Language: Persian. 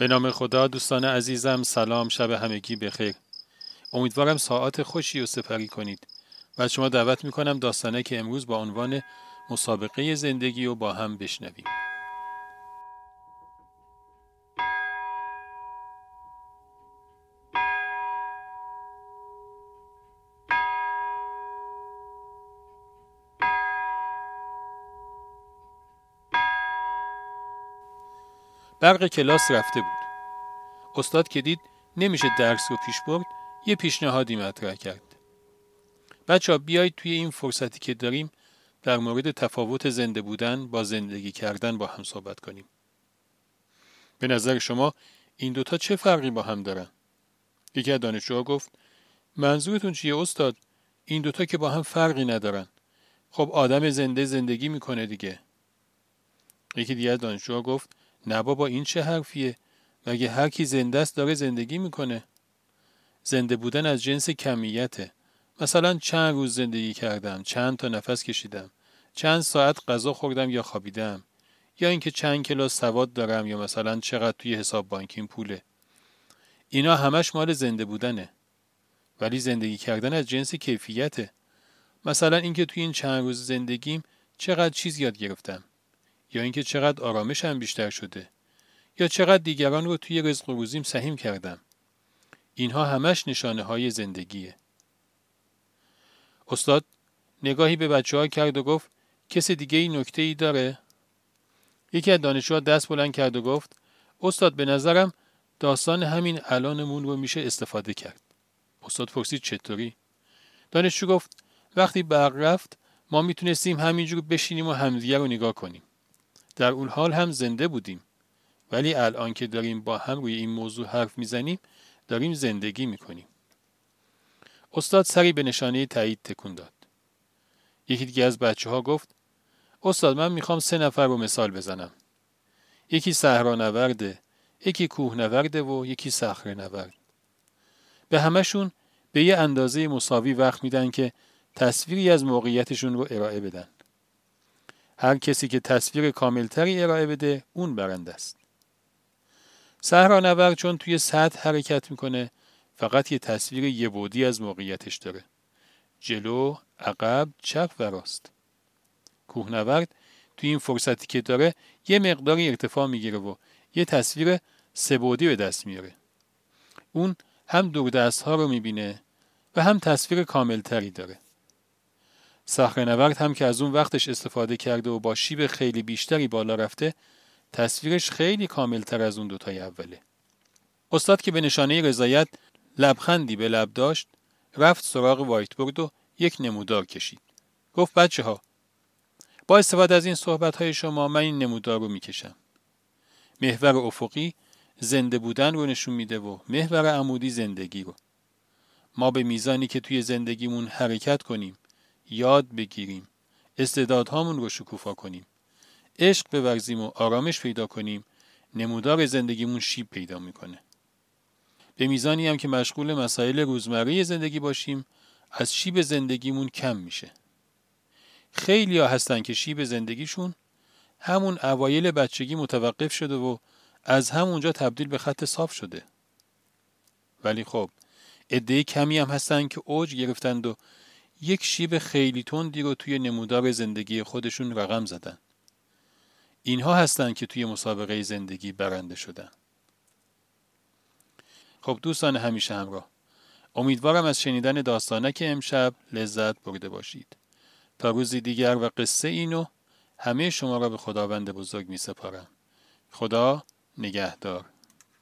به نام خدا دوستان عزیزم سلام شب همگی بخیر. امیدوارم ساعت خوشی و سپری کنید. و شما دعوت می‌کنم داستانه که امروز با عنوان مسابقه زندگی و با هم بشنویم. برق کلاس رفته بود. استاد که دید نمیشه درس رو پیش برد یه پیشنهادی مطرح کرد. بچه بیایید توی این فرصتی که داریم در مورد تفاوت زنده بودن با زندگی کردن با هم صحبت کنیم. به نظر شما این دوتا چه فرقی با هم دارن؟ یکی از دانشجوها گفت منظورتون چیه استاد؟ این دوتا که با هم فرقی ندارن. خب آدم زنده زندگی می‌کنه دیگه. یکی دیگه از دانشجوها گفت نه بابا این چه حرفیه؟ مگه هر کی زنده است داره زندگی می‌کنه؟ زنده بودن از جنس کمیته. مثلا چند روز زندگی کردم چند تا نفس کشیدم چند ساعت غذا خوردم یا خوابیدم یا اینکه چند کلاس سواد دارم یا مثلا چقدر توی حساب بانکیم پوله. اینا همش مال زنده بودنه. ولی زندگی کردن از جنس کیفیته. مثلا اینکه توی این چند روز زندگیم چقدر چیز یاد گرفتم. یا اینکه چقدر آرامشم بیشتر شده یا چقدر دیگران رو توی رزق و روزیم سهیم کردم اینها همش نشانه های زندگیه استاد نگاهی به بچه ها کرد و گفت کسی دیگه این نکته ای داره؟ یکی از دانشجوها دست بلند کرد و گفت استاد به نظرم داستان همین الانمون رو میشه استفاده کرد. استاد پرسید چطوری؟ دانشجو گفت وقتی برق رفت ما می‌تونستیم همینجور بشینیم و همدیگه رو نگاه کنیم. در اون حال هم زنده بودیم. ولی الان که داریم با هم روی این موضوع حرف می‌زنیم داریم زندگی می‌کنیم. استاد سری به نشانه تایید تکون داد. یکی دیگه از بچه ها گفت استاد من می‌خوام سه نفر رو مثال بزنم. یکی صحرا نورده یکی کوه نورده و یکی صخره نورد به همشون به یه اندازه مساوی وقت میدن که تصویری از موقعیتشون رو ارائه بدن. هر کسی که تصویر کاملتری ارائه بده اون برنده است. صحرانورد چون توی سطح حرکت می‌کنه فقط یه تصویر یه بودی از موقعیتش داره. جلو، عقب، چپ و راست. کوهنورد توی این فرصتی که داره یه مقداری ارتفاع می‌گیره و یه تصویر سبودی به دست میاره. اون هم دور دست ها رو می‌بینه و هم تصویر کاملتری داره. صخره هم که از اون وقتش استفاده کرده و با شیب خیلی بیشتری بالا رفته تصویرش خیلی کاملتر از اون دوتای اوله. استاد که به نشانه رضایت لبخندی به لب داشت رفت سراغ وایت بورد و یک نمودار کشید. گفت بچه ها با استفاده از این صحبت های شما من این نمودار رو می‌کشم. محور افقی زنده بودن رو نشون میده و محور عمودی زندگی رو. ما به میزانی که توی زندگیمون حرکت کنیم یاد بگیریم. استعدادهامون رو شکوفا کنیم. عشق بورزیم و آرامش پیدا کنیم. نمودار زندگیمون شیب پیدا می‌کنه. به میزانی هم که مشغول مسائل روزمره زندگی باشیم از شیب زندگیمون کم میشه. خیلی ها هستن که شیب زندگیشون همون اوایل بچگی متوقف شده و از همونجا تبدیل به خط صاف شده. ولی خب عده کمی هم هستن که اوج گرفتند و یک شیب خیلی تندی رو توی نمودار زندگی خودشون رقم زدن. اینها هستند که توی مسابقه زندگی برنده شدن. خب دوستان همیشه همراه. امیدوارم از شنیدن داستانک امشب لذت برده باشید. تا روزی دیگر و قصه اینو همه شما را به خداوند بزرگ می سپارم. خدا نگهدار.